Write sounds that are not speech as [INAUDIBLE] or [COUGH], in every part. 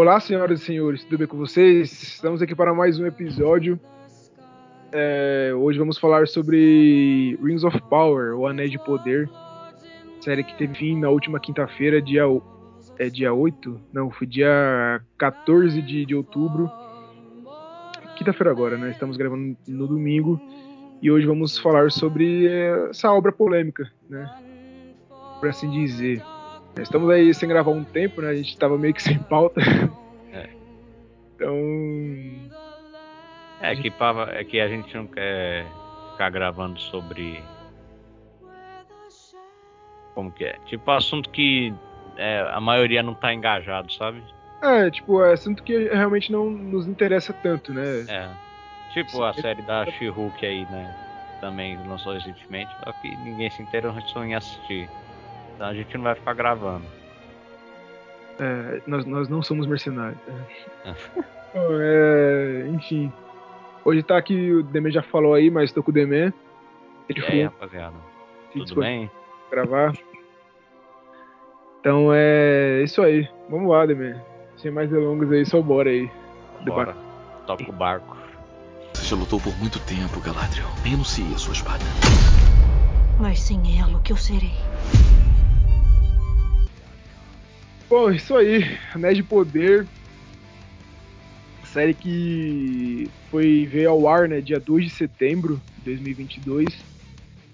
Olá, senhoras e senhores, tudo bem com vocês? Estamos aqui para mais um episódio. É, hoje vamos falar sobre Rings of Power, ou Anéis de Poder, série que teve fim na última quinta-feira, dia, é, dia 8? Não, foi dia 14 de, de outubro. Quinta-feira agora, né? Estamos gravando no domingo e hoje vamos falar sobre essa obra polêmica, né? Por assim dizer. Estamos aí sem gravar um tempo, né? A gente estava meio que sem pauta. [LAUGHS] É. Então. É que, é que a gente não quer ficar gravando sobre. Como que é? Tipo, assunto que é, a maioria não tá engajado, sabe? É, tipo, é assunto que realmente não nos interessa tanto, né? É. Tipo Sim. a série da She-Hulk aí, né? Também lançou recentemente, só que ninguém se interessou em assistir. Então a gente não vai ficar gravando. É, nós, nós não somos mercenários. [LAUGHS] é, enfim. Hoje tá aqui, o Demé já falou aí, mas tô com o Demé. Ele e aí, rapaziada? Tudo bem? Gravar. Então é isso aí. Vamos lá, Demé. Sem mais delongas aí, só bora aí. Bora. Toca o barco. Você já lutou por muito tempo, Galadriel. Renuncie a sua espada. Mas sem ela, o que eu serei? Bom, isso aí. Anéis de Poder. Série que foi veio ao ar, né, dia 2 de setembro de 2022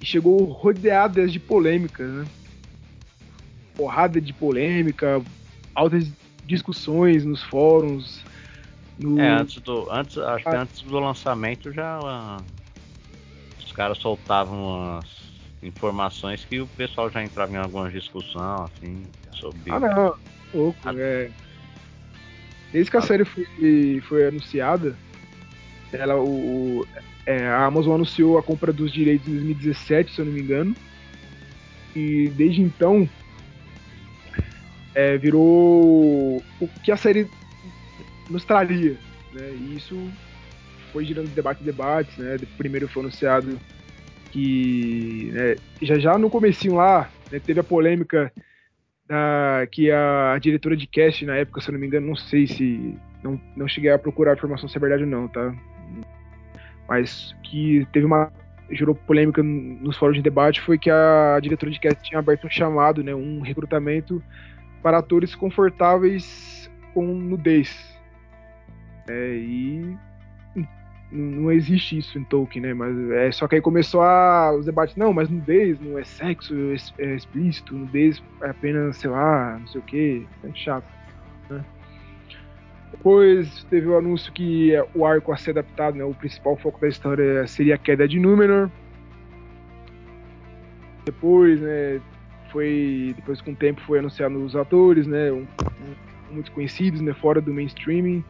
e chegou rodeada de polêmicas, né? Porrada de polêmica, altas discussões nos fóruns. No... É, antes do, antes, acho que ah. antes do lançamento já uh, os caras soltavam umas informações que o pessoal já entrava em algumas discussões, assim, sobre. Ah, não, louco, a... é. Desde que a, a série foi, foi anunciada, ela, o, é, a Amazon anunciou a compra dos direitos em 2017, se eu não me engano. E desde então é, virou o que a série nos traria. Né? E isso foi girando debate e debates. Né? Primeiro foi anunciado que né, já já no comecinho lá né, teve a polêmica da, que a diretora de cast na época, se eu não me engano, não sei se não, não cheguei a procurar a informação se é verdade ou não, tá? Mas que teve uma gerou polêmica nos fóruns de debate foi que a diretora de cast tinha aberto um chamado, né, um recrutamento para atores confortáveis com nudez. É, e não existe isso em Tolkien, né? Mas é só que aí começou a, os debates, não, mas nudez não é sexo é explícito, nudez é apenas, sei lá, não sei o que, é chato, né? Depois teve o anúncio que o arco a ser adaptado, né? O principal foco da história seria a queda de Númenor. Depois, né? Foi depois com o tempo foi anunciado os atores, né? Um, um, muito conhecidos, né? Fora do mainstreaming.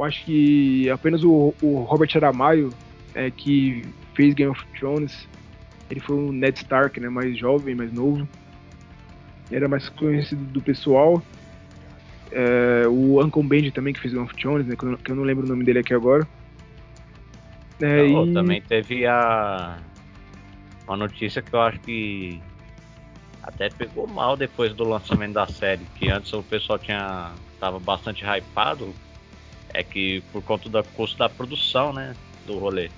Eu acho que apenas o, o Robert Aramayo, é, que fez Game of Thrones, ele foi um Ned Stark, né, mais jovem, mais novo. Era mais conhecido do pessoal. É, o Uncle Benji também, que fez Game of Thrones, né, que eu, que eu não lembro o nome dele aqui agora. É, não, e... Também teve a uma notícia que eu acho que até pegou mal depois do lançamento da série, que antes o pessoal tinha tava bastante hypado é que por conta do custo da produção, né? Do rolê.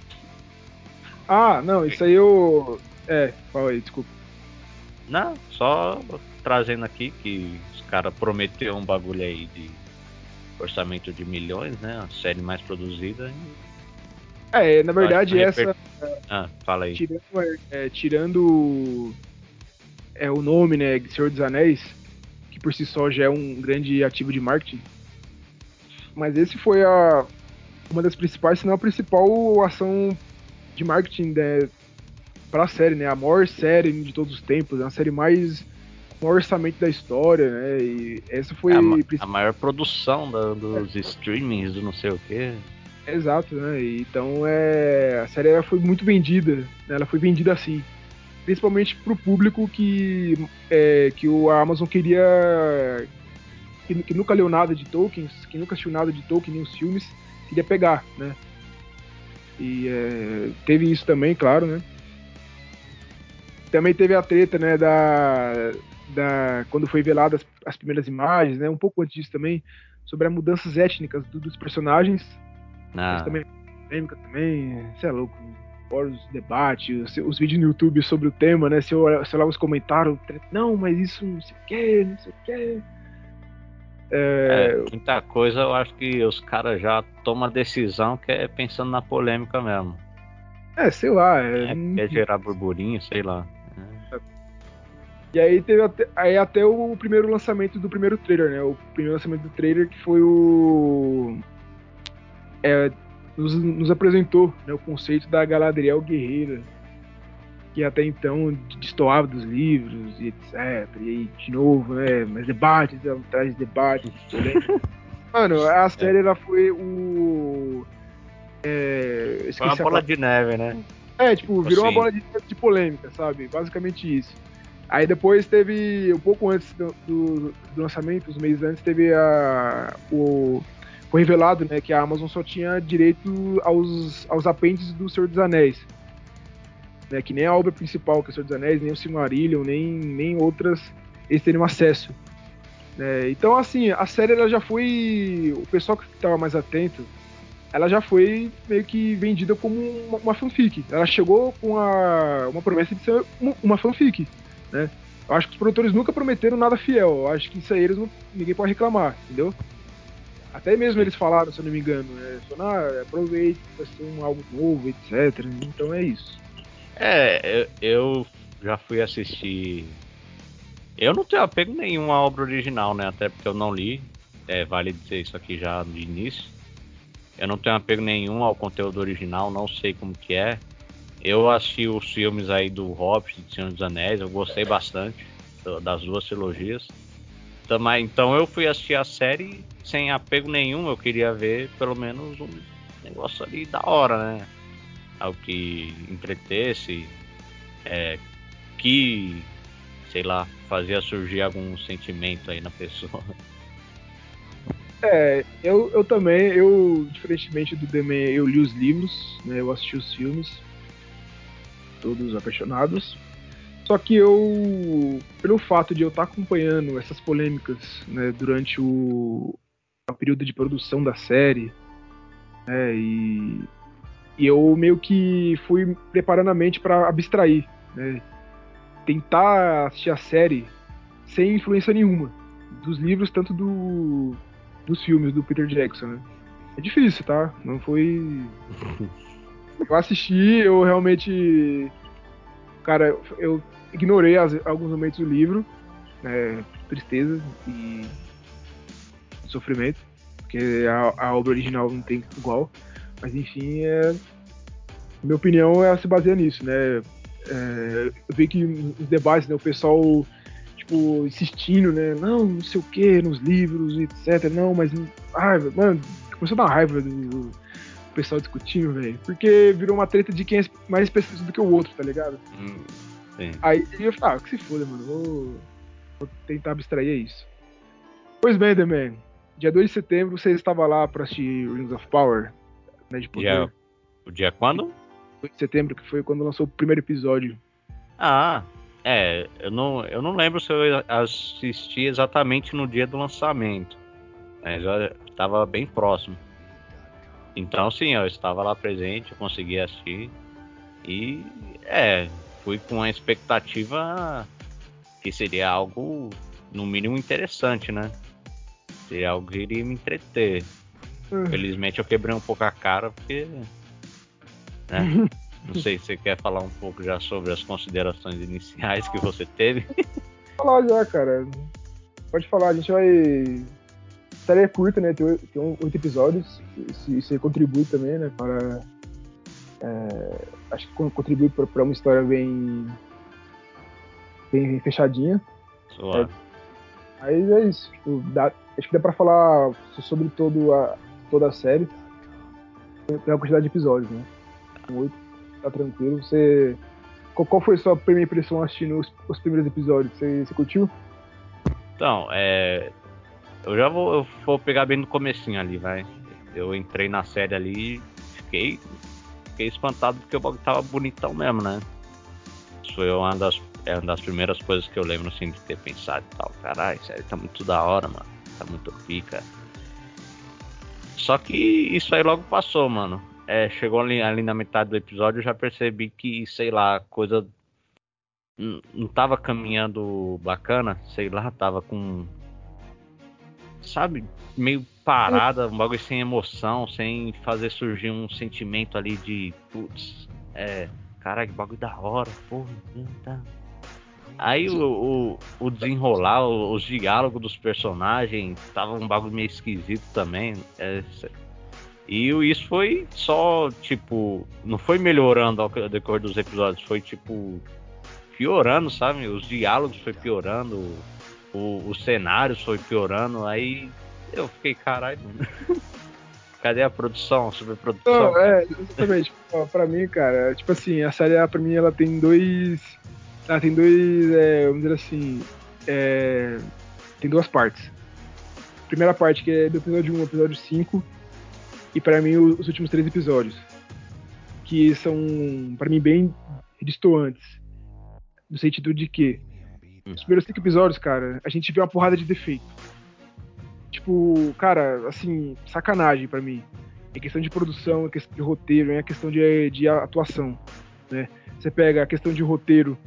Ah, não, isso aí eu. É, fala aí, desculpa. Não, só trazendo aqui que os caras prometeram um bagulho aí de orçamento de milhões, né? A série mais produzida. É, na verdade, essa. Ah, fala aí. Tirando, é, tirando é, o nome, né? Senhor dos Anéis, que por si só já é um grande ativo de marketing mas esse foi a, uma das principais, se não a principal ação de marketing né, para a série, né? A maior série de todos os tempos, a série mais maior orçamento da história, né? E essa foi a, a maior produção da, dos é. streamings, do não sei o quê. Exato, né? Então é a série ela foi muito vendida, né? ela foi vendida assim, principalmente para o público que é, que o Amazon queria que, que, nunca leu nada de Tolkien, que nunca assistiu nada de Tolkien, nem os filmes, queria pegar, né? E é, teve isso também, claro, né? Também teve a treta, né, da, da quando foi velada as, as, primeiras imagens, né? Um pouco antes disso também, sobre as mudanças étnicas do, dos personagens. Ah. Mas também polêmica também, você é louco. Os debates, os, os, vídeos no YouTube sobre o tema, né? Se eu, se eu lá os comentários, não, mas isso não sei o que, não sei o que. É... é, muita coisa eu acho que os caras já tomam a decisão que é pensando na polêmica mesmo. É, sei lá. É... É, quer gerar burburinho, sei lá. É. E aí teve até, aí até o primeiro lançamento do primeiro trailer, né? O primeiro lançamento do trailer que foi o. É, nos, nos apresentou né, o conceito da Galadriel Guerreira, que até então destoava dos livros e etc. E aí, de novo, né? Mas debates, atrás de debates. [LAUGHS] Mano, a série é. ela foi o. É, foi uma bola de neve, né? É, tipo, virou assim. uma bola de, de polêmica, sabe? Basicamente isso. Aí depois teve, um pouco antes do, do, do, lançamento, uns meses antes, teve a, o, foi revelado né, que a Amazon só tinha direito aos, aos apêndices do Senhor dos Anéis. Né, que nem a obra principal, que é o Senhor dos Anéis, nem o Silmarillion, nem, nem outras, eles teriam acesso. Né. Então, assim, a série ela já foi. O pessoal que estava mais atento, ela já foi meio que vendida como uma, uma fanfic. Ela chegou com a, uma promessa de ser uma fanfic. Né? Eu acho que os produtores nunca prometeram nada fiel. Eu acho que isso aí eles não, ninguém pode reclamar, entendeu? Até mesmo eles falaram, se eu não me engano, né? Falaram, ah, aproveite, vai ser um algo novo, etc. Então é isso. É, eu, já fui assistir. Eu não tenho apego nenhum à obra original, né? Até porque eu não li. É, vale dizer isso aqui já de início. Eu não tenho apego nenhum ao conteúdo original, não sei como que é. Eu assisti os filmes aí do Hobbit, de Senhor dos Anéis, eu gostei bastante das duas trilogias. Então eu fui assistir a série sem apego nenhum, eu queria ver pelo menos um negócio ali da hora, né? Algo que entretesse, é, que, sei lá, fazia surgir algum sentimento aí na pessoa. [LAUGHS] É, eu, eu também, eu, diferentemente do Demen, eu li os livros, né, eu assisti os filmes, todos apaixonados. Só que eu, pelo fato de eu estar acompanhando essas polêmicas né, durante o, o, período de produção da série, né, e, e, eu meio que fui preparando a mente para abstrair, né, tentar assistir a série sem influência nenhuma dos livros, tanto do, dos filmes do Peter Jackson. Né. É difícil, tá? Não foi. [LAUGHS] Eu assisti, eu realmente. Cara, eu ignorei as, alguns momentos do livro, né, tristeza e sofrimento, porque a, a, obra original não tem igual. Mas enfim, é, minha opinião é se baseia nisso, né? É, eu vi que os debates, né, o pessoal tipo, insistindo, né? Não, não sei o que, nos livros, etc. Não, mas. Ai, mano, começou a dar raiva do, o pessoal discutindo, velho. Porque virou uma treta de quem é mais específico do que o outro, tá ligado? Hum, Aí eu falei, ah, que se foda, mano. Vou, vou tentar abstrair isso. Pois bem, The Man. Dia 2 de setembro você estava lá pra assistir Rings of Power, né? De poder. Dia, o dia quando? 2 de setembro, que foi quando lançou o primeiro episódio. Ah, é, eu não, eu não lembro se eu assisti exatamente no dia do lançamento. Mas eu estava bem próximo. Então, sim, eu estava lá presente, eu consegui assistir. E, é, fui com a expectativa que seria algo, no mínimo, interessante, né? Seria algo que iria me entreter. Uhum. Felizmente eu quebrei um pouco a cara, porque. Né? [LAUGHS] Não sei se você quer falar um pouco já sobre as considerações iniciais que você teve. [LAUGHS] Falar já, cara. Pode falar, a gente vai série é curta, né? Tem, oito episódios. Isso, contribui também, né? Para. É, acho que contribui para uma história bem. bem fechadinha. Suave. É, mas é isso. Tipo, dá, acho que dá pra falar sobre todo a, toda a série. Tem uma quantidade de episódios, né? Oito, tá tranquilo. Você. Qual, foi sua primeira impressão assistindo os, os primeiros episódios? Você, você curtiu? Então, é, eu já vou, eu vou pegar bem no comecinho ali, vai. Eu entrei na série ali e fiquei, fiquei espantado porque o bagulho tava bonitão mesmo, né? Isso foi uma das, é uma das primeiras coisas que eu lembro assim de ter pensado e tal. Caralho, a série tá muito da hora, mano. Tá muito pica. Só que isso aí logo passou, mano. É, chegou ali, ali na metade do episódio, eu já percebi que, sei lá, coisa não tava caminhando bacana, sei lá, tava com. Sabe, meio parada, um bagulho sem emoção, sem fazer surgir um sentimento ali de. Putz, é. Caralho, bagulho da hora, porra. Aí o, o, o, desenrolar, os diálogos dos personagens, tava um bagulho meio esquisito também. É, e isso foi só, tipo, não foi melhorando ao decorrer dos episódios, foi tipo piorando, sabe? Os diálogos foi piorando, o, os cenários foi piorando, aí eu fiquei, caralho, [LAUGHS] Cadê a produção, superprodução? Não, é, exatamente. pra mim, cara, tipo assim, a série, pra mim, ela tem dois. Ela tem dois, é, vamos dizer assim. É, tem duas partes. Primeira parte que é do episódio 1 ao episódio 5, e para mim os últimos três episódios. Que são, para mim, bem distoantes. No sentido de que os primeiros cinco episódios, cara, a gente vê uma porrada de defeito. Tipo, cara, assim, sacanagem para mim. É questão de produção, é questão de roteiro, é questão de, de atuação, né? Você pega a questão de roteiro.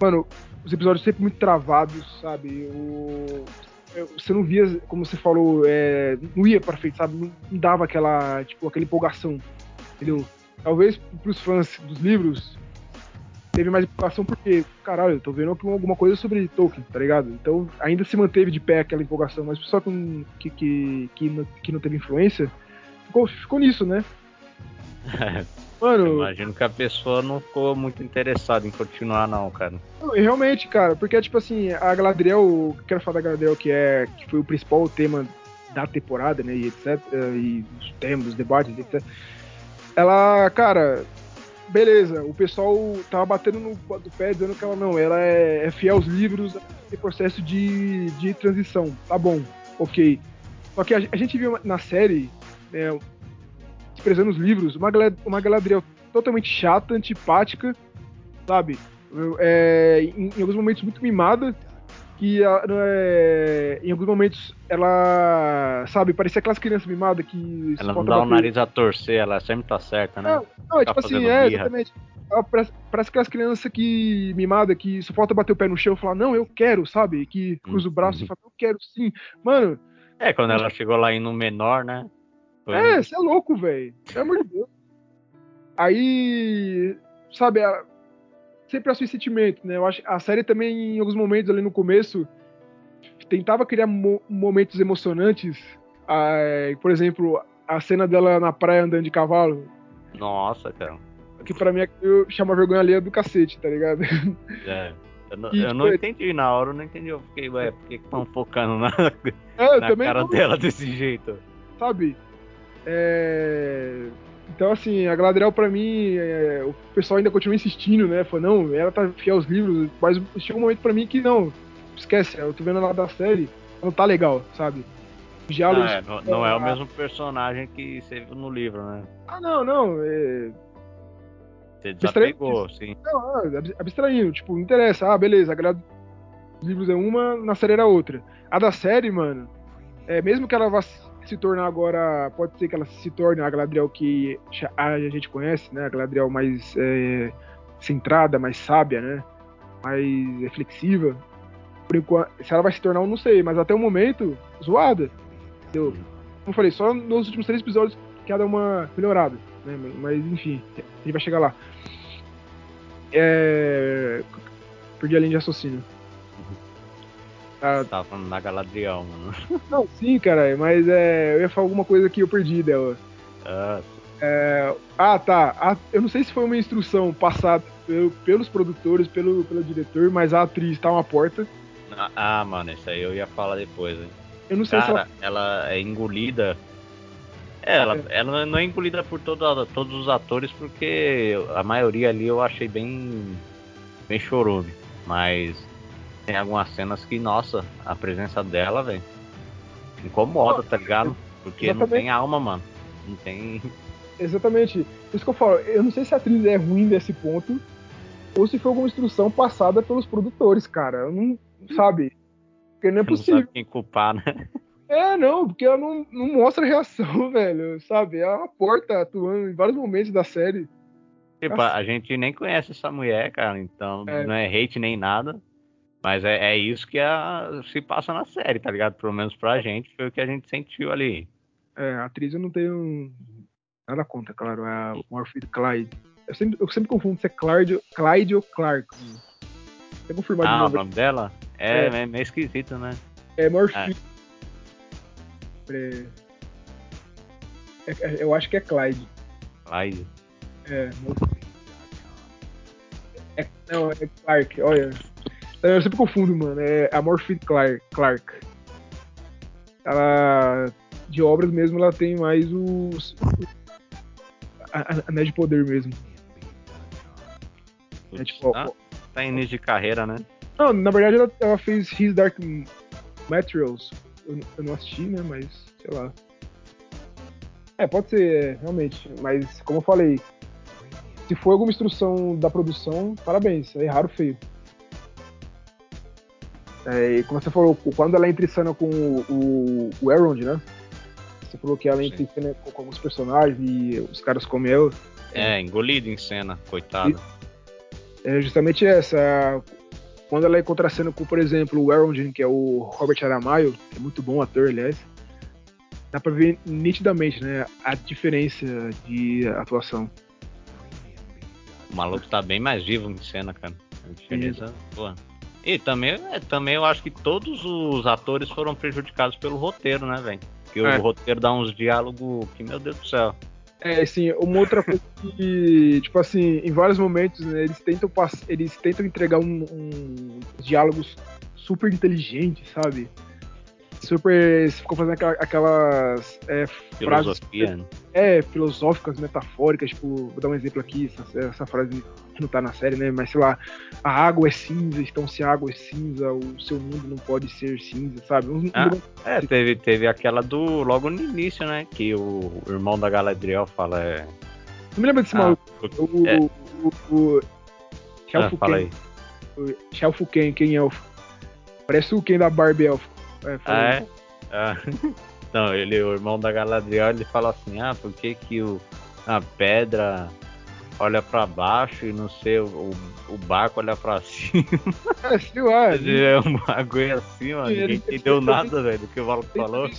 Mano, os episódios sempre muito travados, sabe? O, você não via, como você falou, é, não ia para frente, sabe? Não, não dava aquela, tipo, aquela empolgação, entendeu? Talvez pros fãs dos livros teve mais empolgação porque, caralho, eu tô vendo alguma coisa sobre Tolkien, tá ligado? Então ainda se manteve de pé aquela empolgação, mas o pessoal que, que, que, não, que não teve influência ficou, ficou nisso, né? [LAUGHS] Mano. Eu imagino que a pessoa não ficou muito interessada em continuar, não, cara. Realmente, cara, porque, tipo assim, a Galadriel, quero falar da Galadriel, que, é, que foi o principal tema da temporada, né, e etc, e os temas, os debates, etc. Ela, cara, beleza, o pessoal tava batendo no do pé dizendo que ela não, ela é, é fiel aos livros, tem processo de, de transição, tá bom, ok. Só que a, a gente viu na série, né, desprezando os livros, uma, uma Galadriel totalmente chata, antipática, sabe? É, em, em alguns momentos muito mimada, que é, em alguns momentos ela, sabe, parecia aquelas crianças mimadas que. Ela não dá o nariz a torcer, ela sempre tá certa, né? Não, não é tipo assim, é, exatamente. Ela parece, parece aquelas crianças que mimada que só falta bater o pé no chão e falar, não, eu quero, sabe? Que cruza o braço e uhum. fala, eu quero sim. Mano. É, quando ela chegou lá no menor, né? Foi é, você é louco, velho. Pelo amor de Deus. Aí, sabe, sempre assim sentimento, né? Eu acho a série também, em alguns momentos ali no começo, tentava criar mo momentos emocionantes. Ah, por exemplo, a cena dela na praia andando de cavalo. Nossa, cara. Que pra mim eu chamo a vergonha alheia do cacete, tá ligado? É. Eu não, e, eu não entendi na hora, eu não entendi. Eu fiquei, ué, por que estão focando na, é, na cara não... dela desse jeito? Sabe? É então, assim, a Galadriel, pra mim, é, o pessoal ainda continua insistindo, né? Falou, não, ela tá fiel aos livros, mas chegou um momento pra mim que, não, esquece, eu tô vendo ela da série, não tá legal, sabe? Diálogos, ah, não, é, não, não é o mesmo personagem que você viu no livro, né? Ah, não, não, é... Você desapegou, sim. Não, ah, abstraindo, tipo, não interessa, ah, beleza, a Galadriel dos livros é uma, na série era outra. A da série, mano, é, mesmo que ela vá se tornar agora, pode ser que ela se torne a Galadriel que a gente conhece, né? A Galadriel mais é, centrada, mais sábia, né? Mais reflexiva. Por enquanto, se ela vai se tornar, eu não sei, mas até o momento, zoada. Entendeu? Como eu falei, só nos últimos três episódios que ela deu uma melhorada, né? Mas enfim, a gente vai chegar lá. É... Perdi a linha de raciocínio. Ah, tava falando na Galadriel, mano. [LAUGHS] Não, sim, cara, mas é, eu ia falar alguma coisa que eu perdi dela. Ah, é, ah tá. Eu não sei se foi uma instrução passada pelo, pelos produtores, pelo, pelo diretor, mas a atriz tá uma porta. Ah, ah, mano, isso aí eu ia falar depois, hein? Eu não sei Cara, se ela... ela é engolida. É, ela, é. ela não é engolida por todo, todos os atores, porque a maioria ali eu achei bem. bem chorume. Mas tem algumas cenas que, nossa, a presença dela, velho, incomoda, tá ligado? Porque Exatamente. não tem alma, mano. Não tem. [LAUGHS] Exatamente. Por isso que eu falo, eu não sei se a atriz é ruim nesse ponto, ou se foi alguma instrução passada pelos produtores, cara. Eu não. Sabe? Porque não é possível. Não sabe quem culpar, né? [LAUGHS] É, não, porque ela não, não mostra reação, [LAUGHS] velho, sabe? É uma porta atuando em vários momentos da série. Tipo, a gente nem conhece essa mulher, cara, então É. não é hate nem nada. Mas é, é isso que a- se passa na série, tá ligado? Pelo menos pra gente, foi o que a gente sentiu ali. É, a atriz eu não tenho nada contra, claro. É a Morphy Clyde. Eu sempre, eu sempre confundo se é Clyde, Clyde ou Clark. Tem confirmado Ah, o de novo. nome dela? É, É. é meio esquisito, né? É Morphy. É... é- é- eu acho que é Clyde. Aí, É, Morphy. É, não, é Clark, olha. Eu sempre confundo, mano. É a Morphy Clark. Ela. De obras mesmo, ela tem mais os. A, a, de poder mesmo. É tipo, ah, tá em início de carreira, né? Não, na verdade ela, ela fez His Dark Materials. Eu, eu não assisti, né? Mas, sei lá. É, pode ser, é, realmente. Mas, como eu falei, se for alguma instrução da produção, parabéns. É raro feio. É, e como você falou, quando ela entra em cena com o, o, Elrond, né? Você falou que ela entra em cena com, com alguns personagens e os caras comem ela. É, engolido em cena, coitado. É justamente essa. Quando ela encontra a cena com, por exemplo, o Elrond, que é o Robert Aramayo, que é muito bom ator, aliás, dá pra ver nitidamente, né, a diferença de atuação. O maluco tá bem mais vivo em cena, cara. A diferença, pô. E também, é, também eu acho que todos os atores foram prejudicados pelo roteiro, né, velho? Porque É. o roteiro dá uns diálogos que, meu Deus do céu. É, assim, uma outra coisa que, tipo assim, em vários momentos, né, eles tentam, eles tentam entregar um, um- diálogos super inteligentes, sabe? Super. Ficam fazendo aquela- aquelas é, frases né? é, filosóficas, metafóricas, tipo, vou dar um exemplo aqui, essa, essa frase não tá na série, né? Mas sei lá, a água é cinza, então se a água é cinza, o seu mundo não pode ser cinza, sabe? Um- um- Ah. É, teve, teve aquela do. Logo no início, né? Que o, o irmão da Galadriel fala. É, Não me lembro desse ah, maluco. o- O. é. o, o, o ah, Shelfu Ken. aí. O Shelfu Ken, Ken Elfo. Parece o Ken da Barbie Elfo. É, fala Ah, aí. é? Ah, [LAUGHS] Não, ele, o irmão da Galadriel, ele fala assim, ah, por que que o, a pedra olha pra baixo e não sei, o, o, barco olha pra cima. [LAUGHS] É, sei lá. É um bagulho assim, mano. Ninguém entendeu nada, velho, do que o maluco falou.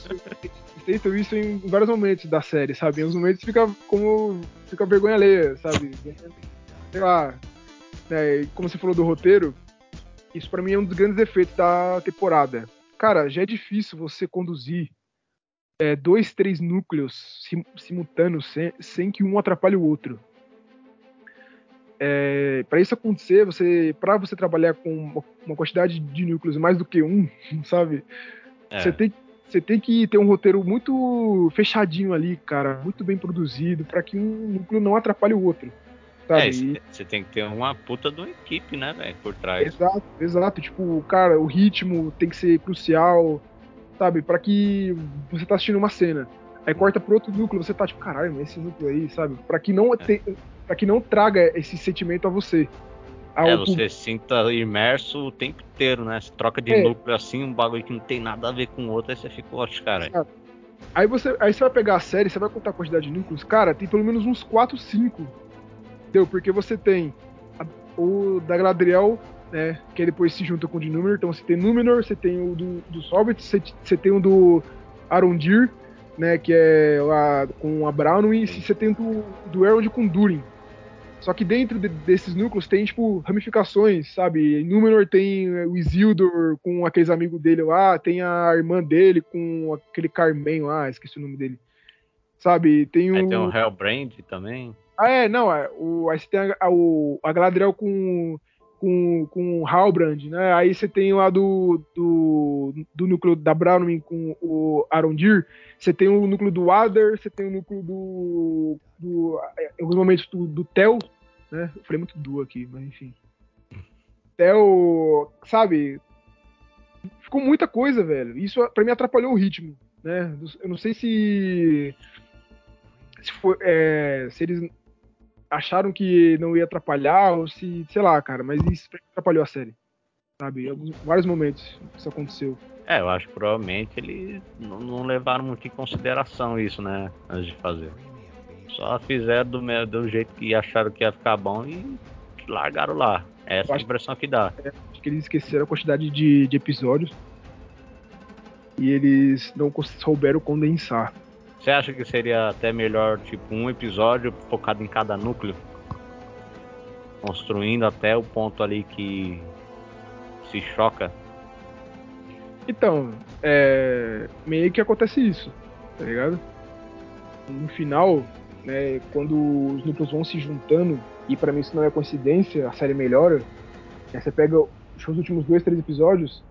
Tentam isso em vários momentos da série, sabe? Em uns momentos fica como. fica vergonha alheia, sabe? Sei lá. né, como você falou do roteiro, isso pra mim é um dos grandes efeitos da temporada. Cara, já é difícil você conduzir é, dois, três núcleos sim- simultâneos sem, sem que um atrapalhe o outro. É, para isso acontecer, você, para você trabalhar com uma, uma quantidade de núcleos mais do que um, [LAUGHS] sabe? É, Você tem, você tem que ter um roteiro muito fechadinho ali, cara, muito bem produzido, pra que um núcleo não atrapalhe o outro. Sabe? é, você tem que ter uma puta de uma equipe, né, velho, por trás. exato, exato. Tipo, cara, o ritmo tem que ser crucial, sabe? Pra que você tá assistindo uma cena. Aí corta pro outro núcleo, você tá tipo, caralho, mas esse núcleo aí, sabe? Pra que não, te, pra que não traga esse sentimento a você. É, público. você sinta imerso o tempo inteiro, né? Você troca de É. núcleo assim, um bagulho que não tem nada a ver com o outro, aí você fica, oxe, cara. Aí você, aí você vai pegar a série, você vai contar a quantidade de núcleos, cara, tem pelo menos uns 4, 5. Entendeu? Porque você tem a- o da Galadriel, né, que depois se junta com o de Númenor, então você tem Númenor, você tem o do, dos Hobbits, você, você tem o do Arondir, né, que é lá com a Braunwyn, e você tem o do, do Elrond com Durin. Só que dentro de- desses núcleos tem, tipo, ramificações, sabe? Em Númenor tem o Isildur com aqueles amigos dele lá, tem a irmã dele com aquele Carmen lá, esqueci o nome dele. Sabe? Tem Aí o... tem o Hellbrand também. Ah, é, não, é, o, aí você tem a, o, a Galadriel com, com, com Halbrand, né? Aí você tem lá do, do, do núcleo da Braunwyn com o Arondir, você tem o núcleo do Adar, você tem o núcleo do, do em alguns momentos do, do Tel, né? Eu falei muito do aqui, mas enfim. Tel, sabe? Ficou muita coisa, velho. Isso pra mim atrapalhou o ritmo, né? Eu não sei se se, foi, é, se eles acharam que não ia atrapalhar ou se, sei lá, cara, mas isso atrapalhou a série. Sabe? Em alguns- vários momentos isso aconteceu. É, eu acho que provavelmente eles não, não levaram muito em consideração isso, né? Antes de fazer. Só fizeram do, do jeito que acharam que ia ficar bom e largaram lá. Essa é a impressão que dá. Acho que eles esqueceram a quantidade de, de episódios. E eles não souberam condensar. Você acha que seria até melhor, tipo, um episódio focado em cada núcleo? Construindo até o ponto ali que se choca? Então, é. Meio que acontece isso, tá ligado? No final, né, quando os núcleos vão se juntando, e pra mim isso não é coincidência, a série melhora. né, você pega os últimos dois, três episódios,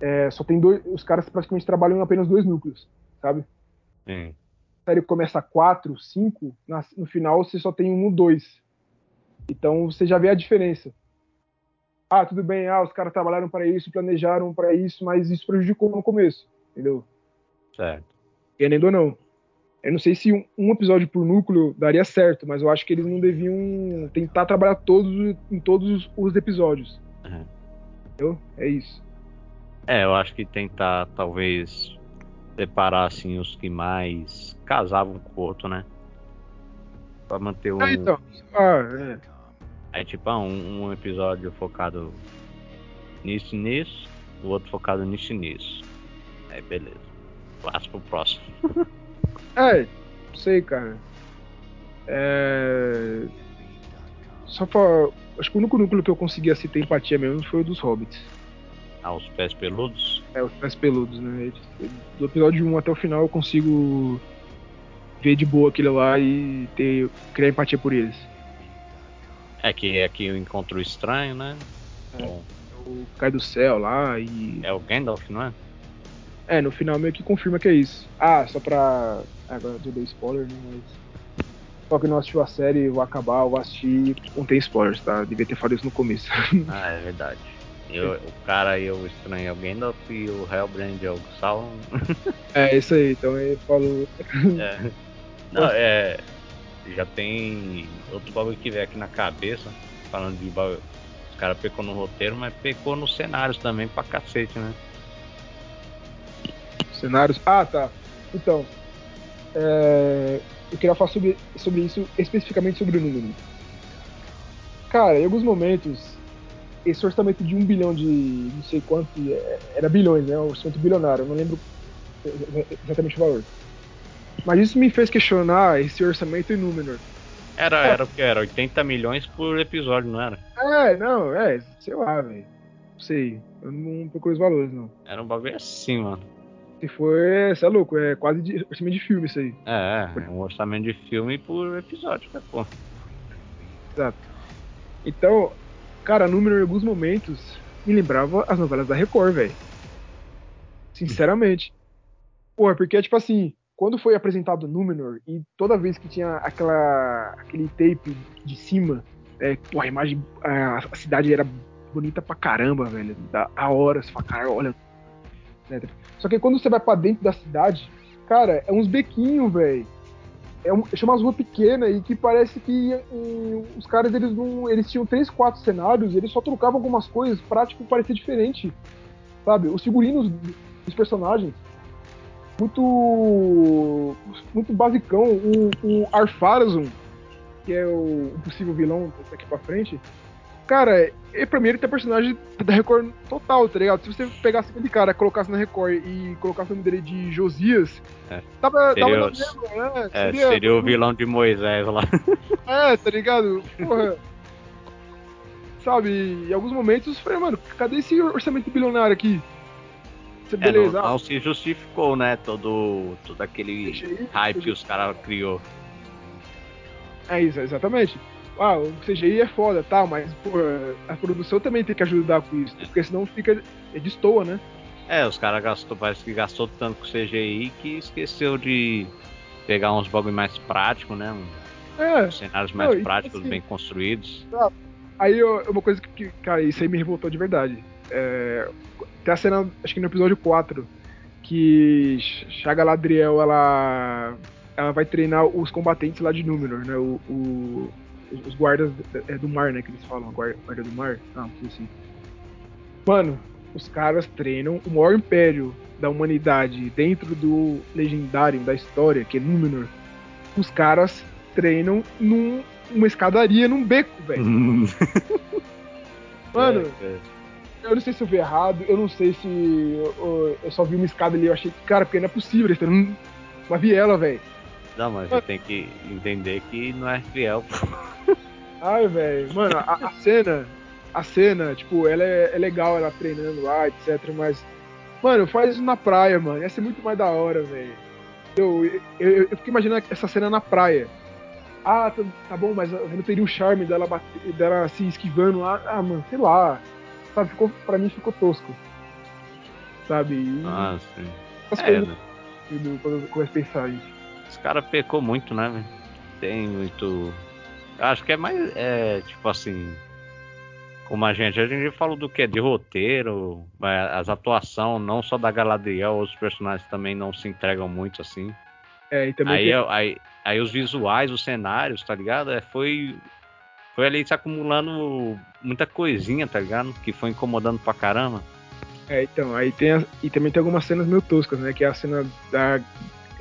é, só tem dois. Os caras praticamente trabalham em apenas dois núcleos, sabe? Sim. A série começa quatro, cinco, na- no final você só tem um ou dois. Então você já vê a diferença. Ah, tudo bem, ah, os caras trabalharam para isso, planejaram para isso, mas isso prejudicou no começo, entendeu? Certo. Querendo ou não. Eu não sei se um, um episódio por núcleo daria certo, mas eu acho que eles não deviam tentar trabalhar todos em todos os episódios. Uhum. Entendeu? É isso. É, eu acho que tentar talvez separar assim os que mais casavam com o outro, né? Pra manter um. Ah, então. Ah, é. Aí tipo, ah, um, um episódio focado nisso e nisso, o outro focado nisso e nisso. Aí beleza. Passa pro próximo. [LAUGHS] É, sei, cara. É... Só pra... Acho que o único núcleo que eu consegui assim, ter empatia mesmo foi o dos Hobbits. Os pés peludos? É, os pés peludos, né? Do episódio 1 até o final eu consigo ver de boa aquilo lá e ter, criar empatia por eles. É que aqui eu encontro estranho, né? É. Bom, O Cai do Céu lá e. é o Gandalf, não é? É, no final meio que confirma que é isso. Ah, só pra. Agora eu dei spoiler, né? Mas. Só que não assistiu a série, vou acabar, eu vou assistir. Contém spoilers, tá? Devia ter falado isso no começo. [LAUGHS] Ah, é verdade. Eu, o cara aí, o estranho é o Gandalf e o Hellbrand é o Sauron. é, isso aí, então ele falou. [LAUGHS] É. Não, é. Já tem outro bagulho que veio aqui na cabeça, falando de bagulho. Os caras pecou no roteiro, mas pecou nos cenários também pra cacete, né? cenários. Ah, tá. Então, é, eu queria falar sobre, sobre isso, especificamente sobre o número. Cara, em alguns momentos, esse orçamento de um bilhão de não sei quanto, é, era bilhões, né? Um orçamento bilionário, eu não lembro exatamente o valor. Mas isso me fez questionar esse orçamento em Númenor. Era, era o que? Era 80 milhões por episódio, não era? É, não, é, sei lá, velho. Não sei, eu não procuro os valores, não. Era um bagulho assim, mano. Se for, é, você é louco, é quase de orçamento de filme isso aí. É, é um orçamento de filme por episódio, né, pô? Exato. Então, cara, número em alguns momentos me lembrava as novelas da Record, velho. Sinceramente. Porra, porque, tipo assim, quando foi apresentado Númenor e toda vez que tinha aquela aquele tape de cima, é, a imagem, a, a cidade era bonita pra caramba, velho. Da, a hora, você fala, cara, olha. etc. Só que quando você vai pra dentro da cidade, cara, é uns bequinhos, velho. É um, chama umas ruas pequenas e que parece que hum, os caras eles não. Eles tinham três, quatro cenários, eles só trocavam algumas coisas pra tipo, parecer diferente. Sabe? Os figurinos dos personagens. Muito. Muito basicão. O, o que é o, o possível vilão daqui pra frente. Cara, e pra mim ele tem personagem da Record total, tá ligado? Se você pegasse aquele cara, colocasse na Record e colocasse o nome dele de Josias, É. tava, Seria tava mesmo, né? É, seria o vilão de Moisés lá. [LAUGHS] É, tá ligado? Porra. Sabe, em alguns momentos eu falei, mano, cadê esse orçamento bilionário aqui? É, não, beleza, não se justificou, né? Todo, todo aquele CGI, hype que os caras criou. É isso, exatamente. Ah, o CGI é foda, tá, mas porra, a produção também tem que ajudar com isso, porque senão fica é destoa, né? É, os caras gastou, parece que gastou tanto com CGI que esqueceu de pegar uns bagulho mais práticos, né? Um- É, cenários Não, mais e práticos, assim- bem construídos. aí eu- uma coisa que, cara, isso aí me revoltou de verdade. É, tem a cena, acho que no episódio 4, que Ch- a Galadriel, ela, ela vai treinar os combatentes lá de Númenor, né? O, o- os guardas do, é, do mar, né? Que eles falam, guarda, guarda do mar. Ah, não sei assim. Mano, os caras treinam o maior império da humanidade dentro do legendário da história, que é Númenor. Os caras treinam num, numa escadaria num beco, velho. [LAUGHS] Mano, É, é. eu não sei se eu vi errado, eu não sei se eu, eu só vi uma escada ali, eu achei que, cara, porque não é possível, eles treinam uma viela, velho. Não, mas você tem que entender que não é fiel. [LAUGHS] Ai, velho, mano, a, a cena, a cena, tipo, ela é, é legal, ela treinando lá, etc, mas, mano, faz isso na praia, mano, ia ser muito mais da hora, velho. Eu, eu, eu, eu fico imaginando essa cena na praia. Ah, tá, tá bom, mas não teria o charme dela, bater, dela se esquivando lá. Ah, mano, sei lá. Sabe, ficou, pra mim ficou tosco. Sabe? E Ah, sim. essas É, coisas né? eu- quando eu começo a pensar isso. Os caras pecou muito, né, velho? Tem muito. Acho que é mais. É, tipo assim. Como a gente. A gente falou do que? De roteiro, é, as atuações, não só da Galadriel, outros personagens também não se entregam muito assim. É, e também Aí, tem- eu- aí, aí os visuais, os cenários, tá ligado? É, foi. Foi ali se acumulando muita coisinha, tá ligado? Que foi incomodando pra caramba. É, então, aí tem as- e também tem algumas cenas meio toscas, né? Que é a cena da,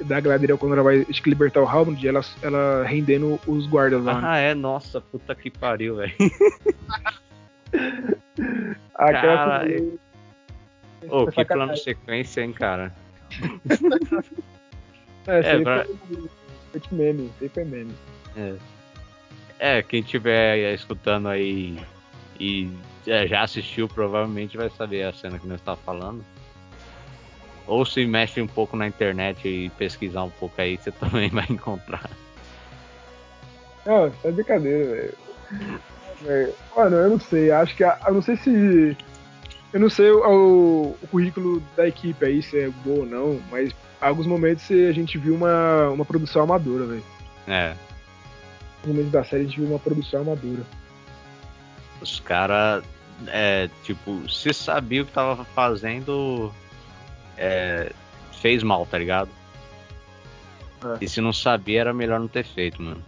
da Galadriel quando ela vai que libertar o Halbrand, ela, ela rendendo os guardas lá. né? Ah, é, nossa, puta que pariu, velho. [LAUGHS] Aquela Caralho. cena- Ô, Essa que plano sacanagem. sequência, hein, cara. [LAUGHS] É, É, pra- foi, de meme, aí foi meme. É. É, quem tiver escutando aí e é, já assistiu, provavelmente vai saber a cena que nós tá falando. Ou se mexe um pouco na internet e pesquisar um pouco aí, você [LAUGHS] também vai encontrar. Não, é brincadeira, velho. Velho, Mano, eu não sei, acho que. a- Eu não sei se. Eu não sei o, o currículo da equipe aí, se é bom ou não, mas em alguns momentos a gente viu uma, uma produção amadora, velho. É, Em alguns momentos da série a gente viu uma produção amadora. os caras, é, tipo, se sabia o que tava fazendo, é, fez mal, tá ligado? É. E se não sabia, era melhor não ter feito, mano.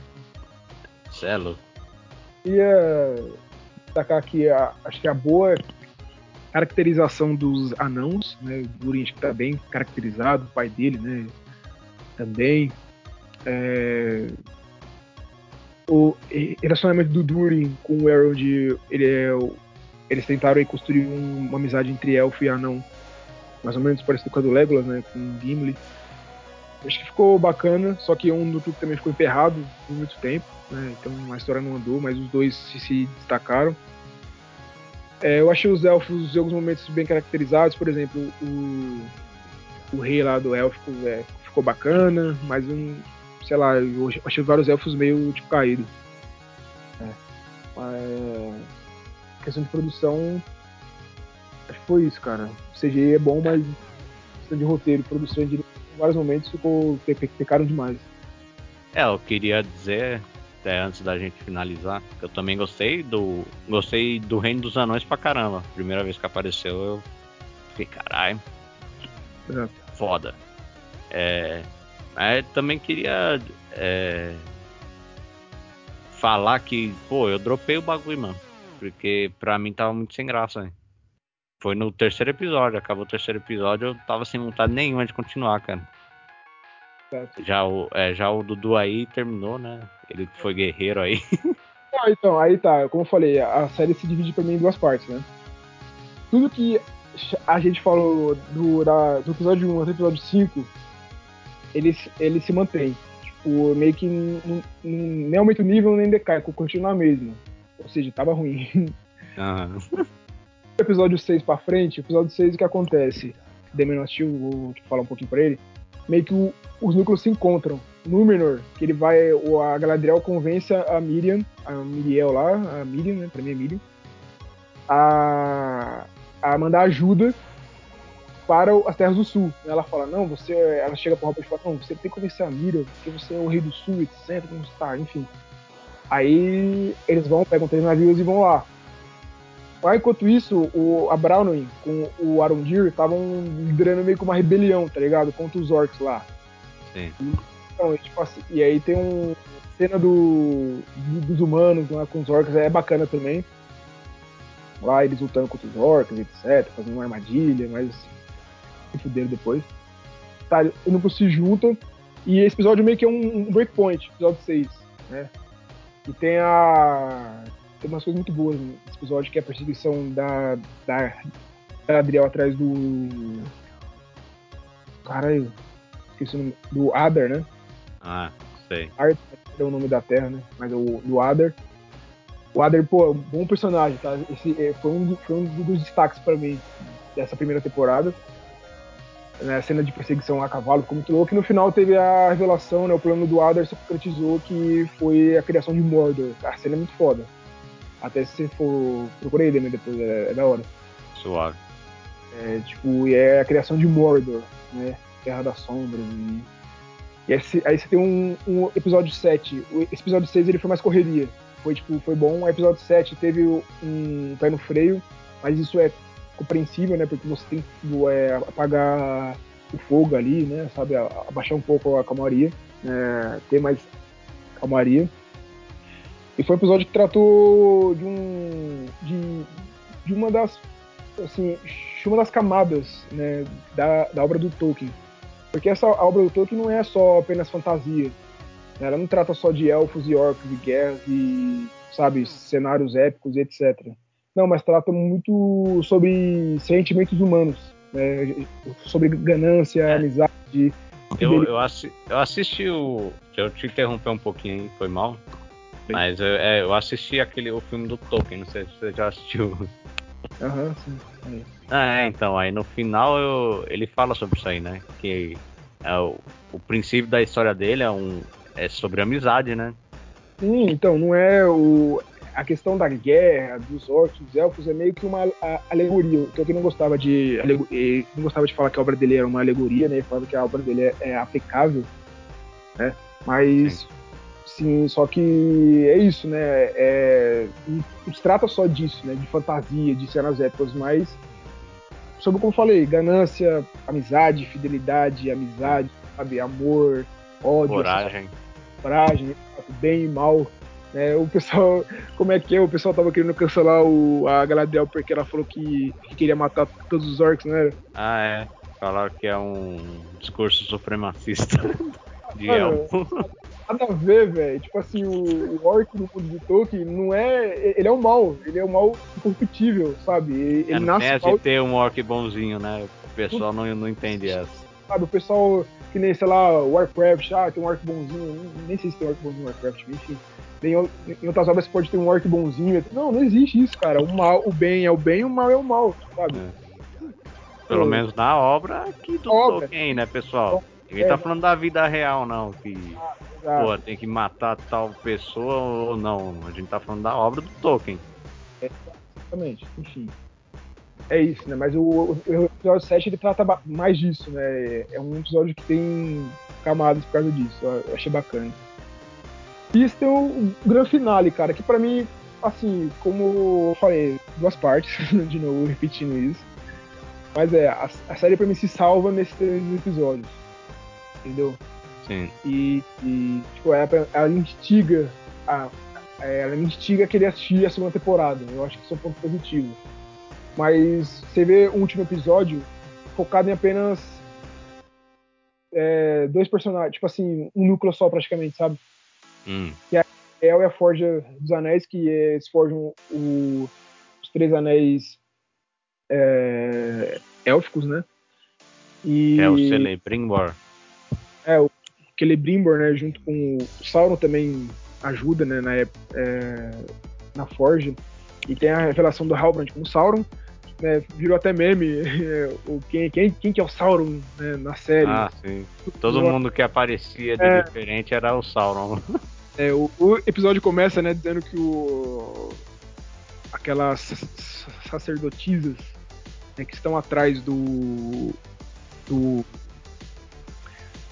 Cê é louco. Queria destacar aqui, a, acho que a boa caracterização dos anãos, né? O Durin acho que tá bem caracterizado, o pai dele, né? Também. É, o relacionamento do Durin com o Elrond, ele é, o- eles tentaram aí construir um- uma amizade entre elfo e anão, mais ou menos parecido com a do Legolas, né? Com Gimli. Acho que ficou bacana, só que um do que também ficou emperrado por muito tempo né? Então a história não andou, mas os dois se, se destacaram. É, eu achei os elfos em alguns momentos bem caracterizados, por exemplo, o, o rei lá do élfico é, ficou bacana, mas um, sei lá, eu achei vários elfos meio tipo caído. É. Mas, questão de produção, acho que foi isso, cara. O CGI é bom, mas de roteiro, produção de em vários momentos ficou pe- pe- pecaram demais. É, eu queria dizer, até antes da gente finalizar, que eu também gostei do. Gostei do Reino dos Anões pra caramba. Primeira vez que apareceu, eu fiquei, caralho, Exato. foda. É, mas também queria é, falar que, pô, eu dropei o bagulho, mano. Porque pra mim tava muito sem graça, velho. Foi no terceiro episódio, acabou o terceiro episódio, eu tava sem vontade nenhuma de continuar, cara. Exato. Já o, é, já o Dudu aí terminou, né? Ele foi guerreiro aí. [LAUGHS] Ah, então, aí tá, como eu falei, a série se divide pra mim em duas partes, né? Tudo que a gente falou do, da, do episódio 1 até o episódio 5, ele, se- ele se mantém. Tipo, meio que não- nem aumenta o nível nem decai, continua mesmo. Ou seja, tava ruim. Aham. [LAUGHS] Episódio 6 pra frente, episódio 6 o que acontece? Demian vou falar um pouquinho pra ele. Meio que o- os núcleos se encontram. Númenor, que ele vai. A Galadriel convence a Miriam, a Miriel lá, a Miriam, né? Pra mim é Miriam, a, a mandar ajuda para as terras do sul. Ela fala, não, você. Ela chega pro Robert e fala, não, você tem que convencer a Miriam, porque você é o rei do sul, etc. Não está, enfim. Aí eles vão, pegam três navios e vão lá. Aí, enquanto isso, o, a Brownwing com o Arondir estavam liderando meio que uma rebelião, tá ligado? Contra os orcs lá. Sim. Então, e, tipo assim, e aí tem um cena do, do- dos humanos lá com os orcs, é bacana também. lá eles lutando contra os orcs, etc, fazendo uma armadilha, mas se fuderam depois. Tá, o núcleo se junta e esse episódio meio que é um, um breakpoint, episódio 6, né? E tem a. Tem umas coisas muito boas nesse episódio, que é a perseguição da, da, da Adriel atrás do. Caralho, esqueci o nome. Do Adar, né? Ah, sei. Adar é o nome da terra, né? Mas o do Adar. O Adar, pô, é um bom personagem, tá? Esse é, foi, um, foi um dos destaques pra mim dessa primeira temporada. Né, a cena de perseguição a cavalo ficou muito louco. E no final teve a revelação, né? O plano do Adar se concretizou que foi a criação de Mordor. A cena é muito foda. Até se você for. Procurei ele depois, é, é da hora. Suave. É, tipo, é a criação de Mordor, né? Terra das Sombras. E, e esse, aí você tem um, um, episódio 7. Esse episódio 6 ele foi mais correria. Foi, tipo, foi bom. O episódio 7 teve um pé no freio, mas isso é compreensível, né? Porque você tem que é, apagar o fogo ali, né? Sabe? Abaixar um pouco a calmaria, né, ter mais calmaria. E foi um episódio que tratou de um. de, de uma das. assim, de uma das camadas né, da, da obra do Tolkien. Porque essa obra do Tolkien não é só apenas fantasia. Né? Ela não trata só de elfos e orcs e guerras e, sabe, cenários épicos e etc. Não, mas trata muito sobre sentimentos humanos, né? sobre ganância, é. amizade. Eu, eu, assi eu assisti o. Eu te interromper um pouquinho aí, foi mal. Mas eu, é, eu assisti aquele, o filme do Tolkien, não sei se você já assistiu. Aham, uhum, sim. É. Ah, é, então, aí no final eu, ele fala sobre isso aí, né? Que é o, o princípio da história dele é, um, é sobre amizade, né? Sim, então, não é o a questão da guerra, dos orcs, dos elfos, é meio que uma alegoria. O que não gostava de não gostava de falar que a obra dele era uma alegoria, né? Falava que a obra dele é, é aplicável, né? Mas sim. Sim. só que é isso, né? É, não se trata só disso, né? De fantasia, de cenas épicas, mas sobre como eu falei, ganância, amizade, fidelidade, amizade, sabe, amor, ódio, coragem, coragem, bem e mal né? O pessoal, [LAUGHS] como é que é? O pessoal tava querendo cancelar o, a Galadriel porque ela falou que, que queria matar todos os orcs, né? Ah, é. Falaram que é um discurso supremacista [LAUGHS] de elfo. [LAUGHS] Nada a ver, velho. Tipo assim, o, o orc no mundo de Tolkien não é. Ele é um mal. Ele é um mal incorruptível, sabe? Ele, é, nasce. Tem mal... ter um orc bonzinho, né? O pessoal não, não entende essa. Sabe, o pessoal que nem, sei lá, Warcraft, ah, tem um orc bonzinho. Nem sei se tem um orc bonzinho no Warcraft, enfim. Em, em outras obras pode ter um orc bonzinho. Não, não existe isso, cara. O mal, o bem é o bem, o mal é o mal, sabe? É. Pelo então, menos na obra aqui do obra. Tolkien, né, pessoal? Ninguém é, tá falando da vida real, não. Que, ah, pô, tem que matar tal pessoa ou não. A gente tá falando da obra do Tolkien. É, exatamente, enfim. É isso, né? Mas o, o, o, episódio 7 ele trata mais disso, né? É um episódio que tem camadas por causa disso. Eu achei bacana. E isso tem o grande finale, cara, que para mim, assim, como eu falei, duas partes, [LAUGHS] de novo, repetindo isso. Mas é, a, a série pra mim se salva nesses três episódios. Entendeu? Sim. E, e tipo, ela, ela instiga a, ela me instiga a querer assistir a segunda temporada. Eu acho que isso é um ponto positivo. Mas você vê o último episódio focado em apenas é, dois personagens, tipo assim, um núcleo só praticamente, sabe? Hum. Que é a El e a Forja dos Anéis, que eles forjam o, os três anéis é, élficos, né? E, é o Celebrimbor. É, o Celebrimbor, né? Junto com o Sauron também ajuda, né? Na, é, na Forja. E tem a revelação do Halbrand como Sauron. Né, virou até meme [LAUGHS] o quem, quem, quem que é o Sauron né, na série. Ah, sim. Todo mundo que aparecia de é, diferente era o Sauron. É, o, o, episódio começa, né, dizendo que o aquelas sacerdotisas né, que estão atrás do do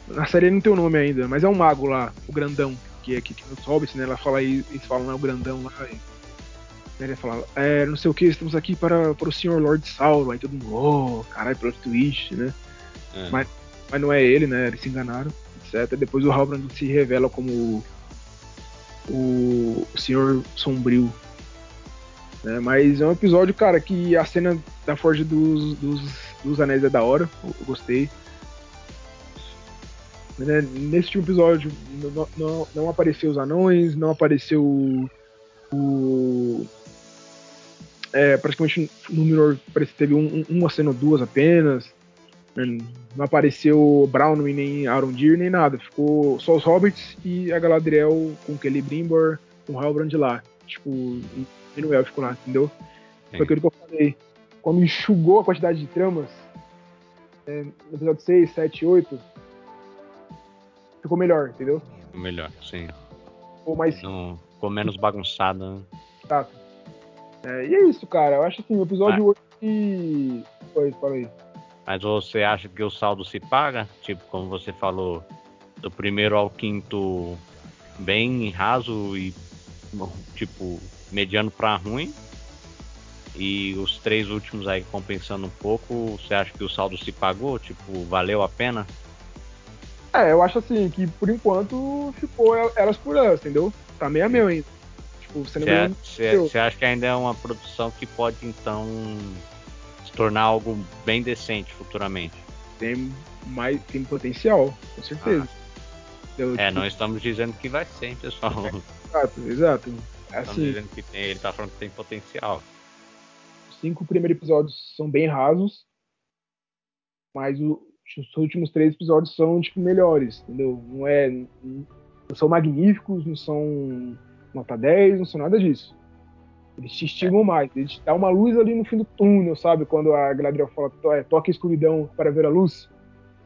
na série não tem o nome ainda, mas é um mago lá, o grandão, que é que, que nos Hobbits, né? Ela fala aí, eles falam, né, o grandão lá. E, né, ele fala, é, não sei o que, estamos aqui para, para o Senhor Lord Sauron. Aí todo mundo, oh, caralho, plot twist, né? É. Mas, mas não é ele, né? Eles se enganaram, etc. Depois o Halbrand se revela como o, o Senhor Sombrio. Né? Mas é um episódio, cara, que a cena da Forja dos, dos, dos Anéis é da hora, eu, eu gostei. Né? Nesse último episódio não, não, não, apareceu os anões, não apareceu o. o é, praticamente no Minor parece que teve um, uma cena ou duas apenas. Né? Não apareceu Brown nem Arondir nem nada. Ficou só os Hobbits e a Galadriel com Kelly Brimbor, com Halbrand lá. Tipo, e no Élfico lá, entendeu? Sim. Foi aquilo que eu falei. Quando enxugou a quantidade de tramas, é, no episódio 6, 7, 8, ficou melhor, entendeu? Ficou melhor, sim. Ficou mais. Não, ficou menos bagunçado. Né? Exato. É, e é isso, cara. Eu acho assim, o episódio ah. 8 que. Foi, falei. Mas você acha que o saldo se paga? Tipo, como você falou, do primeiro ao quinto bem raso e tipo mediano para ruim. E os três últimos aí compensando um pouco, você acha que o saldo se pagou? Tipo, valeu a pena? É, eu acho assim, que por enquanto ficou elas por elas, entendeu? Tá meio a meio ainda. Tipo, você não Você acha que ainda é uma produção que pode então se tornar algo bem decente futuramente? Tem mais tem potencial, com certeza. Ah. Eu, é, tipo... não estamos dizendo que vai ser, pessoal. [LAUGHS] Exato, exato. É assim, dizendo que tem, ele tá falando que tem potencial. Os cinco primeiros episódios são bem rasos, mas o, os últimos três episódios são tipo melhores, entendeu? Não é não são magníficos, não são nota 10, não são nada disso. Eles te instigam é. mais, eles dão uma luz ali no fim do túnel, sabe? Quando a Galadriel fala, é, toque a escuridão para ver a luz.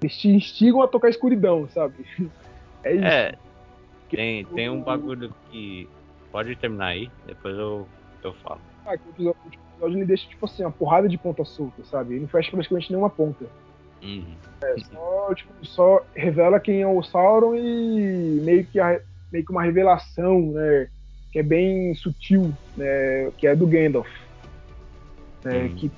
Eles te instigam a tocar a escuridão, sabe? [LAUGHS] É isso. É, tem, tem um bagulho que Pode terminar aí, depois eu, eu falo. Ah, que o episódio, o episódio ele deixa, tipo assim, uma porrada de ponta solta, sabe? Ele não fecha praticamente nenhuma ponta. Uhum. É, só, tipo, só revela quem é o Sauron e meio que, a, meio que uma revelação, né? Que é bem sutil, né? Que é do Gandalf. Né, uhum. Que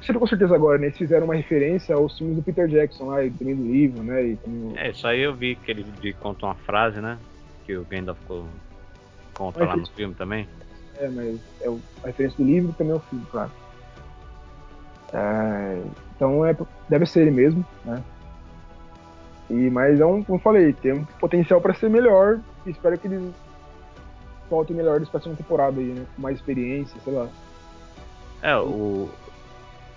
você com certeza agora, né? Eles fizeram uma referência aos filmes do Peter Jackson lá, e também do livro, né? E também... É, isso aí eu vi que ele conta uma frase, né? Que o Gandalf conta lá no filme também? É, mas é a referência do livro e também é o filme, claro. É, então é, deve ser ele mesmo, né? E, mas é um, como eu falei, tem um potencial para ser melhor espero que eles voltem melhores pra segunda temporada aí, né? Com mais experiência, sei lá. É, o,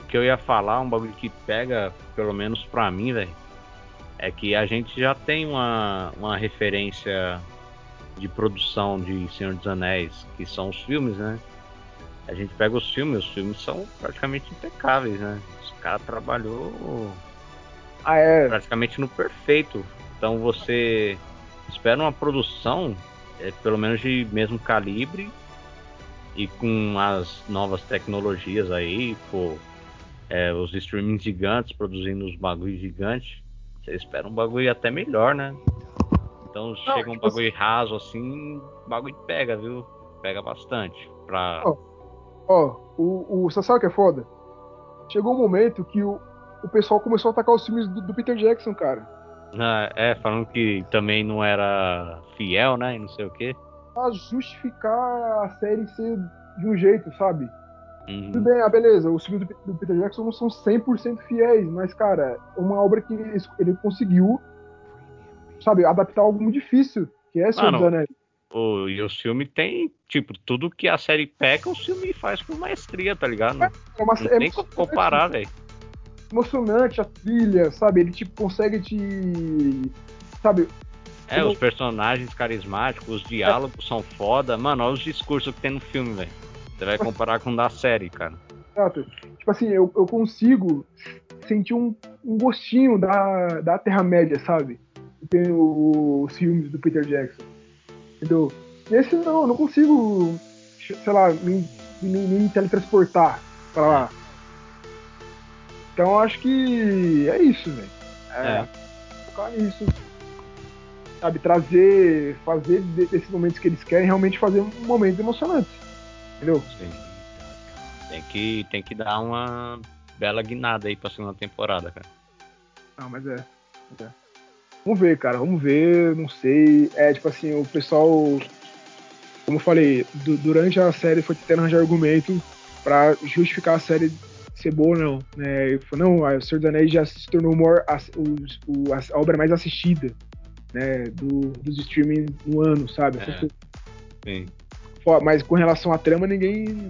o que eu ia falar, um bagulho que pega, pelo menos pra mim, velho, é que a gente já tem uma, uma referência de produção de Senhor dos Anéis, que são os filmes, né? A gente pega os filmes, os filmes são praticamente impecáveis, né? Os cara trabalhou ah, é. praticamente no perfeito. Então você espera uma produção, é, pelo menos de mesmo calibre, e com as novas tecnologias aí, pô, é, os streamings gigantes produzindo os bagulhos gigantes, você espera um bagulho até melhor, né? Então não, chega um tipo bagulho raso assim, o bagulho pega, viu? Pega bastante. Pra... Ó, ó o, o, você sabe o que é foda? Chegou um momento que o, o pessoal começou a atacar os filmes do, do Peter Jackson, cara. Ah, é, falando que também não era fiel, né? E não sei o quê. Pra justificar a série ser de um jeito, sabe? Uhum. Tudo bem, ah, beleza, os filmes do, do Peter Jackson não são 100% fiéis, mas, cara, é uma obra que ele, ele conseguiu sabe, adaptar algo muito difícil, que é Senhor dos Anéis. O, e o filme tem, tipo, tudo que a série peca, o filme faz com maestria, tá ligado? É, é uma, não é tem como comparar, velho. Emocionante a trilha, sabe? Ele, tipo, consegue te... Sabe? É, os personagens carismáticos, os diálogos é. são foda. Mano, olha os discursos que tem no filme, velho. Você vai comparar com o da série, cara. Exato. Tipo assim, eu, eu consigo sentir um, um gostinho da, da Terra-média, sabe? tem os filmes do Peter Jackson. Entendeu? Esse não, não consigo, sei lá, me, me, me teletransportar pra lá. Então acho que é isso, velho. É, é. Focar nisso. Sabe, trazer, fazer desses momentos que eles querem realmente fazer um momento emocionante. Entendeu? Sim. Tem que, tem que dar uma bela guinada aí pra segunda temporada, cara. Não, mas é. é. Vamos ver, cara, vamos ver, não sei. É tipo assim, o pessoal como eu falei, du durante a série foi tentando arranjar argumento para justificar a série ser boa ou não. Né? Eu falei, não, o Senhor dos Anéis já se tornou a, o, a, obra mais assistida né, do, dos streaming no ano, sabe? É. Sim. Mas com relação à trama, ninguém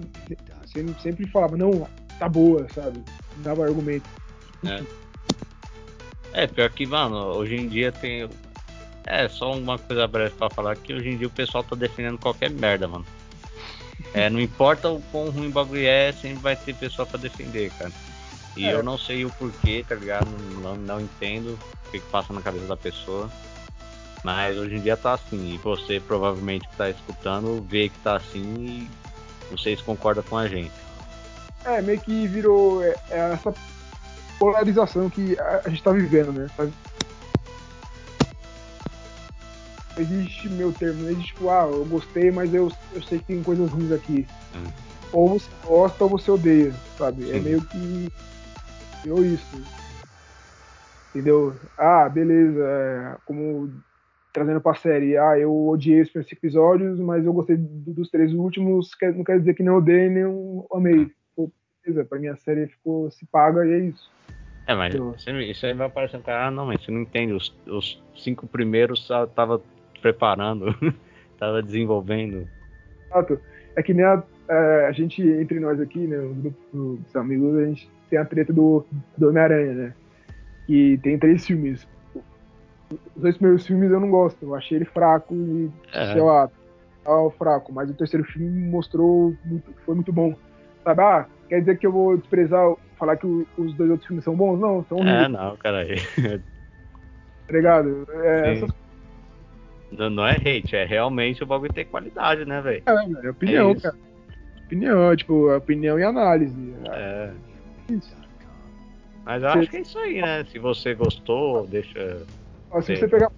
sempre, sempre falava, não, tá boa, sabe? Não dava argumento. É. é, pior que, mano, hoje em dia tem. É, só uma coisa breve pra falar que hoje em dia o pessoal tá defendendo qualquer merda, mano. É, não importa o quão ruim o bagulho é, sempre vai ter pessoa pra defender, cara. E é. eu não sei o porquê, tá ligado? Não, não entendo o que, que passa na cabeça da pessoa. Mas hoje em dia tá assim, e você provavelmente que tá escutando vê que tá assim e vocês concordam com a gente. É, meio que virou é, é essa polarização que a, gente tá vivendo, né? Tá... Existe meu termo, não existe tipo, ah, eu gostei, mas eu, eu sei que tem coisas ruins aqui. Hum. Ou você gosta ou você odeia, sabe? É Sim. É meio que virou isso. Entendeu? Ah, beleza. É, como trazendo pra série, ah, eu odiei os primeiros episódios, mas eu gostei dos três últimos, não quer dizer que não odeio nem amei. Beleza, pra mim a série ficou, se paga e é isso. É, mas então, isso aí vai aparecer um cara, ah, não, mas você não entende, os, os cinco primeiros tava preparando, [LAUGHS] tava desenvolvendo. Exato. É que nem a, é, a gente, entre nós aqui, né, o grupo dos amigos, a gente tem a treta do, do Homem-Aranha, né? Que tem três filmes os dois primeiros filmes eu não gosto. Eu achei ele fraco e, é. sei lá, fraco. Mas o terceiro filme mostrou muito, foi muito bom. Sabe, ah, quer dizer que eu vou desprezar, falar que os dois outros filmes são bons? Não, são É, não, cara. tá ligado? É, essas... não, não, é hate, é realmente o bagulho ter qualidade, né, velho? É, é opinião, é cara. Opinião, tipo, opinião e análise. É. Isso. Mas eu Você... acho que é isso aí, né? Se você gostou, deixa Ó, se você pegar.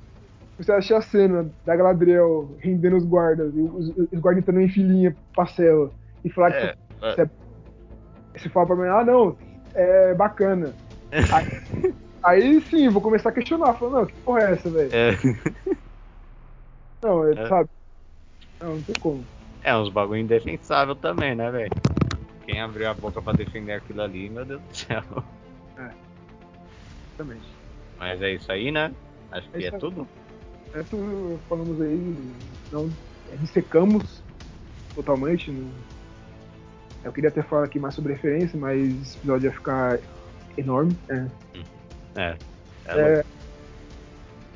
Você achar a cena da Galadriel rendendo os guardas, os, os guardas entrando em filinha pra cela, e falar é, que você, é... você fala pra mim, ah não, é bacana. [LAUGHS] aí, aí, sim, vou começar a questionar, falando, não, que porra é essa, velho? É. [LAUGHS] Não, ele é. sabe. Não, não tem como. É, uns bagulho indefensável também, né, velho? Quem abriu a boca pra defender aquilo ali, meu Deus do céu. É. Exatamente. Mas é isso aí, né? Acho que é, é tudo. É tudo, falamos aí, não dissecamos totalmente. Não... Eu queria até falar aqui mais sobre referência, mas esse episódio ia ficar enorme. É. É. é, é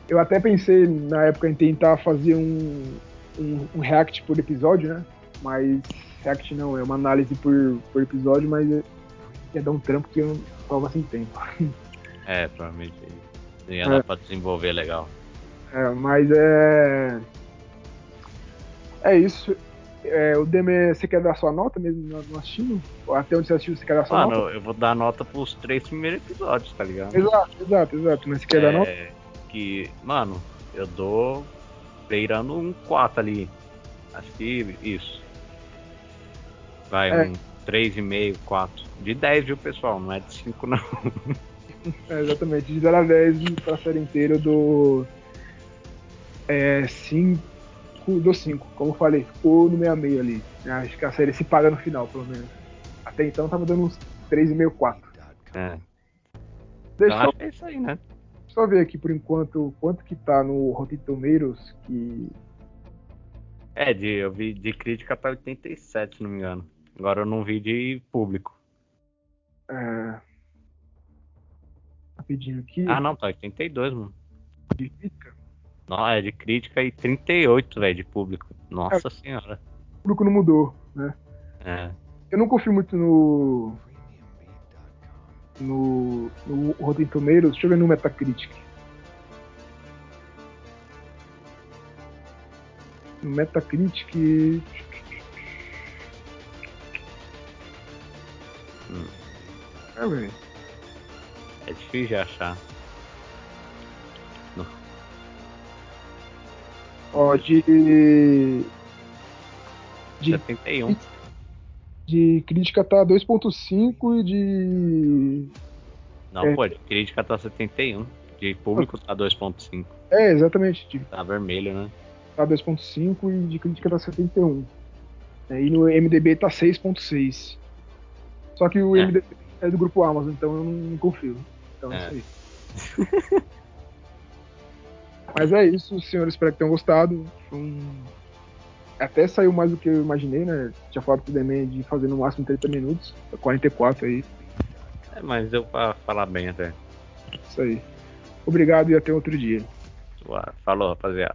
eu até pensei na época em tentar fazer um, um, um, react por episódio, né? Mas react não, é uma análise por, por episódio, mas ia dar um trampo que eu não tava sem tempo. [LAUGHS] É, provavelmente Ia dar é. pra desenvolver legal. É, mas é. É isso. É, o Deme, você quer dar sua nota mesmo no assistindo? Até onde você assistiu, você quer dar sua Mano, nota? Mano, eu vou dar nota pros três primeiros episódios, tá ligado? Exato, exato, exato. Mas você quer é, dar nota? Que, mano, eu dou beirando um 4 ali. Acho que isso. Vai, é. um 3,5, 4. De 10, viu, pessoal? Não é de 5, não. É, exatamente, de 0 a 10 pra série inteira do. É, 5 do 5, como eu falei, ficou no meio a meio ali. Acho que a série se paga no final, pelo menos. Até então tava dando uns 3,5, 4. É. Deixa só, é isso aí, né? Só ver aqui por enquanto quanto que tá no Rotten Tomatoes, que. É, de, eu vi de crítica tá 87, se não me engano. Agora eu não vi de público. É. Rapidinho aqui. Ah, não, tá 82, mano. De crítica? Não, é de crítica e 38, velho, de público. Nossa é, senhora. O público não mudou, né? É. Eu não confio muito no. No, no Rotten Tomatoes. Deixa eu ver no Metacritic. No Metacritic. Hum. É, velho. É difícil de achar. Ó, de. De 71. De crítica tá 2.5 e de. Não, é. pô, de crítica tá 71. De público tá 2.5. É, exatamente. Tá vermelho, né? tá 2.5 e de crítica tá 71. É, e no MDB tá 6.6. Só que o É. MDB é do grupo Amazon, então eu não, não confio. Então é, É. isso aí. [LAUGHS] Mas é isso, senhores, espero que tenham gostado. Um- Até saiu mais do que eu imaginei, né? Tinha falado pro Demen de fazer no máximo 30 minutos, 44 aí, É, mas deu pra falar bem até. isso aí. Obrigado e até outro dia. Falou, rapaziada.